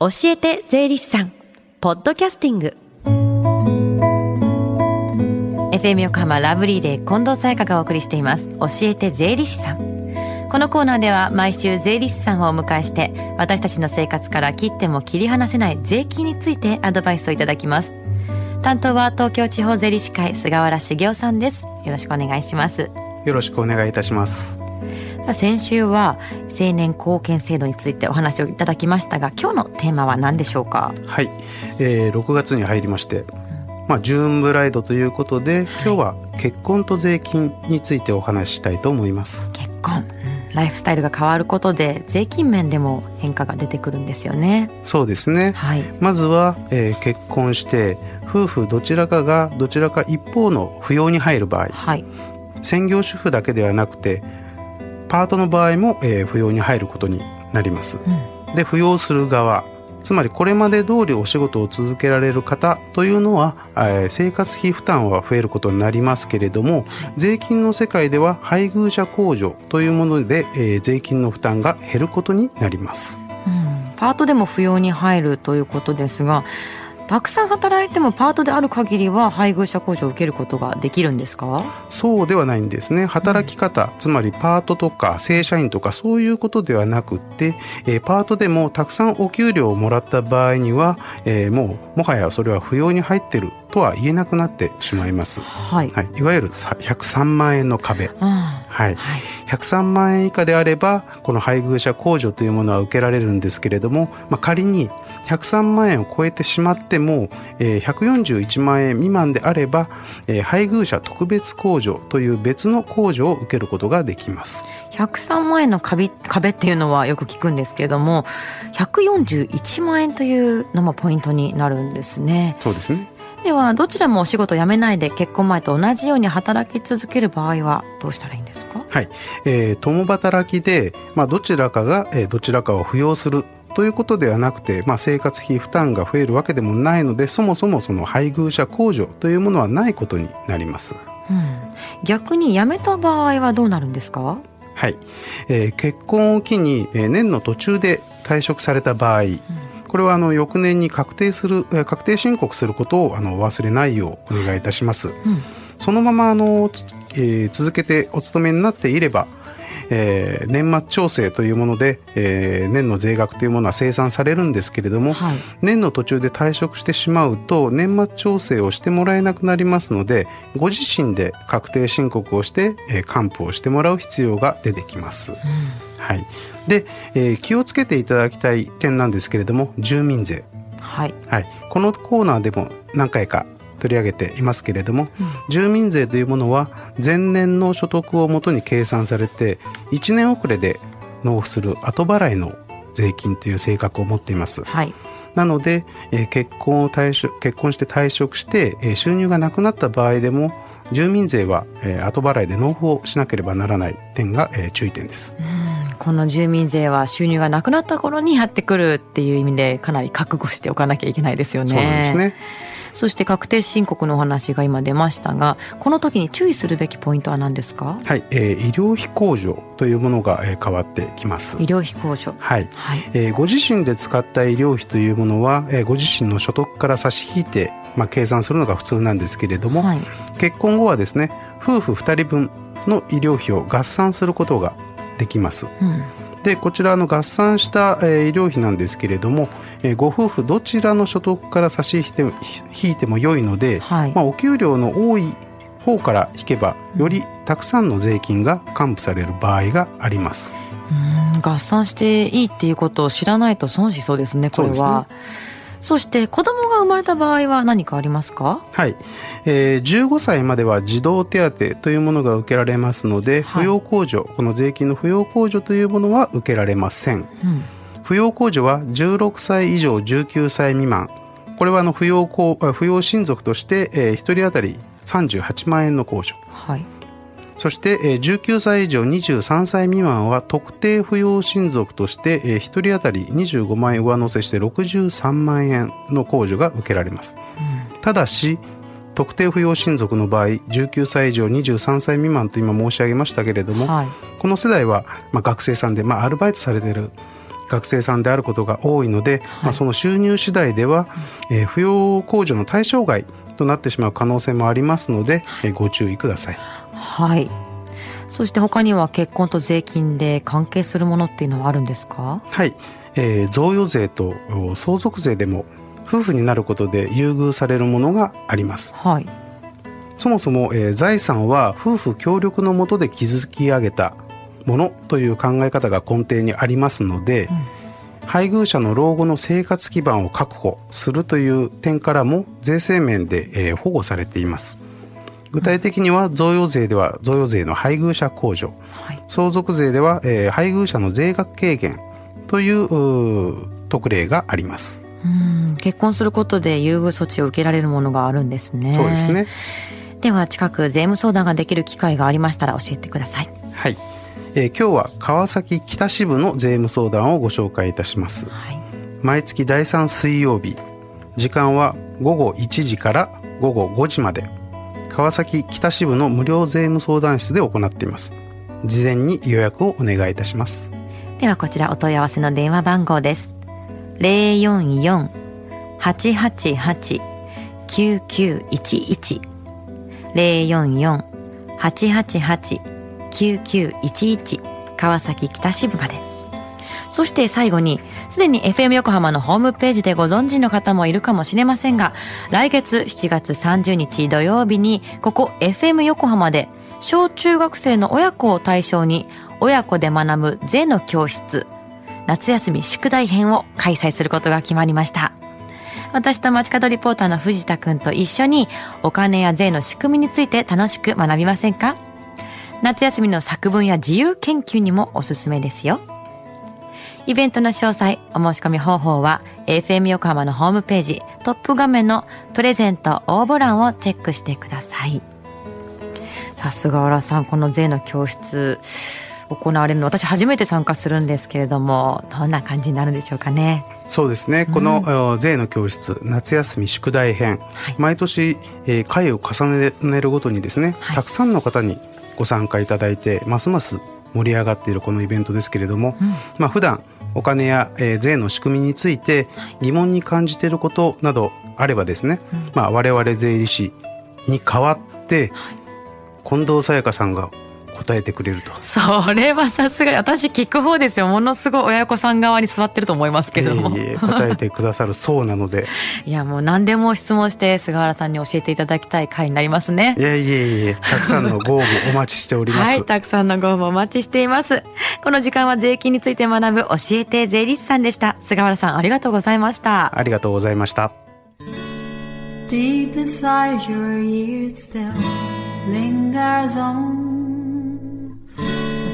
教えて税理士さん。ポッドキャスティング。FM 横浜ラブリーで近藤沙耶香がお送りしています。教えて税理士さん。このコーナーでは毎週税理士さんをお迎えして私たちの生活から切っても切り離せない税金についてアドバイスをいただきます。担当は東京地方税理士会菅原茂雄さんですよろしくお願いします。よろしくお願いいたします。先週は青年貢献制度についてお話をいただきましたが今日のテーマは何でしょうか？はい、えー、6月に入りましてまあ、ジューンブライドということで、今日は結婚と税金についてお話ししたいと思います。結婚、ライフスタイルが変わることで税金面でも変化が出てくるんですよね。そうですね。はい、まずは、えー、結婚して夫婦どちらかがどちらか一方の扶養に入る場合、はい、専業主婦だけではなくてパートの場合も、えー、扶養に入ることになります。うん、で扶養する側つまりこれまで通りお仕事を続けられる方というのは、えー、生活費負担は増えることになりますけれども、税金の世界では配偶者控除というもので、えー、税金の負担が減ることになります。うん、パートでも扶養に入るということですがたくさん働いてもパートである限りは配偶者控除を受けることができるんですか？そうではないんですね。働き方、うん、つまりパートとか正社員とかそういうことではなくて、えー、パートでもたくさんお給料をもらった場合には、えー、もうもはやそれは扶養に入ってるとは言えなくなってしまいます、はい、はい、いわゆる103万円の壁、うん、はい、はい、103万円以下であればこの配偶者控除というものは受けられるんですけれども、まあ、仮に103万円を超えてしまっても、えー、141万円未満であれば、えー、配偶者特別控除という別の控除を受けることができます。103万円の壁壁っていうのはよく聞くんですけれども141万円というのもポイントになるんですね。そうですね。ではどちらもお仕事を辞めないで結婚前と同じように働き続ける場合はどうしたらいいんですか？はい、えー、共働きで、まあ、どちらかが、えー、どちらかを扶養するということではなくて、まあ、生活費負担が増えるわけでもないのでそもそもその配偶者控除というものはないことになります、うん、逆に辞めた場合はどうなるんですか？はい、えー、結婚を機に、えー、年の途中で退職された場合、うんこれはあの翌年に確定する確定申告することをあの忘れないようお願いいたします。うん、そのままあの、えー、続けてお勤めになっていればえー、年末調整というもので、えー、年の税額というものは生産されるんですけれども、はい、年の途中で退職してしまうと年末調整をしてもらえなくなりますのでご自身で確定申告をして、えー、還付をしてもらう必要が出てきます。うん、はい。で、えー、気をつけていただきたい点なんですけれども住民税、はい、はい、このコーナーでも何回か取り上げていますけれども、うん、住民税というものは前年の所得をもとに計算されて1年遅れで納付する後払いの税金という性格を持っています。はいなので、えー、結婚を退職結婚して退職して、えー、収入がなくなった場合でも住民税は、えー、後払いで納付をしなければならない点が、えー、注意点です。この住民税は収入がなくなった頃にやってくるっていう意味でかなり覚悟しておかなきゃいけないですよね。そうですね。そして確定申告のお話が今出ましたがこの時に注意するべきポイントは何ですか？はい、えー、医療費控除というものが、えー、変わってきます。医療費控除。はい、はい、えー、ご自身で使った医療費というものは、えー、ご自身の所得から差し引いてまあ、計算するのが普通なんですけれども、はい、結婚後はですね夫婦2人分の医療費を合算することができます。うんでこちらの合算した、えー、医療費なんですけれども、えー、ご夫婦どちらの所得から差し引いて引いても良いので、はい、まあ、お給料の多い方から引けばよりたくさんの税金が還付される場合があります。うん合算していいっていうことを知らないと損しそうですねこれは。そして子供が生まれた場合は何かありますか？はい、えー、15歳までは児童手当というものが受けられますので、はい、扶養控除この税金の扶養控除というものは受けられません、うん、扶養控除は16歳以上19歳未満。これはあの扶養扶養親族として、えー、1人当たり38万円の控除、はいそして19歳以上23歳未満は特定扶養親族として1人当たり25万円上乗せして63万円の控除が受けられます、うん、ただし特定扶養親族の場合19歳以上23歳未満と今申し上げましたけれども、はい、この世代は、まあ、学生さんで、まあ、アルバイトされてる学生さんであることが多いので、まあ、その収入次第では、えー扶養控除の対象外となってしまう可能性もありますので、えーご注意ください。はい。そして他には結婚と税金で関係するものっていうのはあるんですか？はい、えー贈与税とお相続税でも夫婦になることで優遇されるものがあります。はい。そもそも、えー財産は夫婦協力のもとで築き上げたものという考え方が根底にありますので、配偶者の老後の生活基盤を確保するという点からも税制面で、えー保護されています具体的には贈与税では贈与税の配偶者控除はい。相続税では、えー配偶者の税額軽減という特例があります。うん結婚することで優遇措置を受けられるものがあるんですね。そうですね。では近く税務相談ができる機会がありましたら教えてください。はい。えー今日は川崎北支部の税務相談をご紹介いたします。はい。毎月第3水曜日、時間は午後1時から午後5時まで、川崎北支部の無料税務相談室で行っています。事前に予約をお願いいたします。ではこちらお問い合わせの電話番号です。044-888-9911 044-888-9911川崎北支部まで。そして最後に、すでに FM 横浜のホームページでご存知の方もいるかもしれませんが、来月7月30日土曜日に、ここ FM 横浜で、小中学生の親子を対象に、親子で学ぶ税の教室、夏休み宿題編を開催することが決まりました。私と街角リポーターの藤田くんと一緒に、お金や税の仕組みについて楽しく学びませんか？夏休みの作文や自由研究にもおすすめですよ。イベントの詳細、お申し込み方法は、FM 横浜のホームページ、トップ画面のプレゼント応募欄をチェックしてください。さすが浦さん、この税の教室、行われるの、私初めて参加するんですけれども、どんな感じになるんでしょうかね。そうですね。この、えー税の教室夏休み宿題編、はい毎年、えー回を重ねるごとにですね、はいたくさんの方にご参加いただいてますます盛り上がっているこのイベントですけれども、うん。まあ普段お金や、えー税の仕組みについて疑問に感じていることなどあればですね、うん。まあ我々税理士に代わって、近藤沙耶香さんが答えてくれると。それはさすがに、私聞く方ですよ。ものすごい親子さん側に座ってると思いますけれども。いえいえ答えてくださるそうなので いや、もう何でも質問して、菅原さんに教えていただきたい回になりますねい。やいえいえたくさんのご応募お待ちしております。はい、たくさんのご応募お待ちしています。この時間は税金について学ぶ教えて税理士さんでした。菅原さん、ありがとうございました。ありがとうございました。Deep inside your ears still lingers on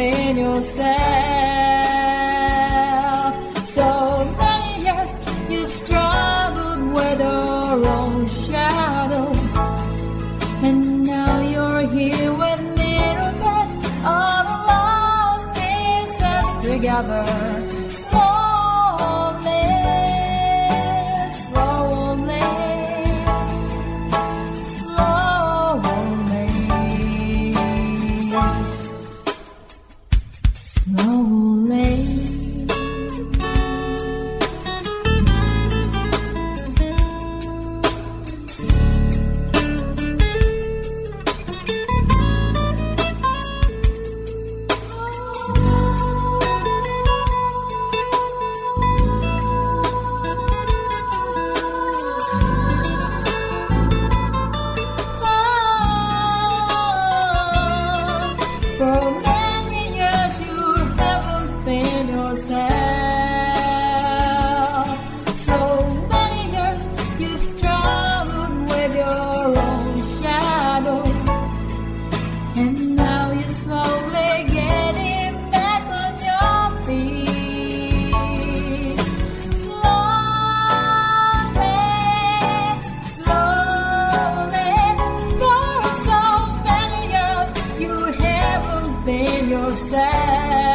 Haven't yourself. So many years you've struggled with your own shadow. And now you're here with me, but all the lost pieces together. been your side.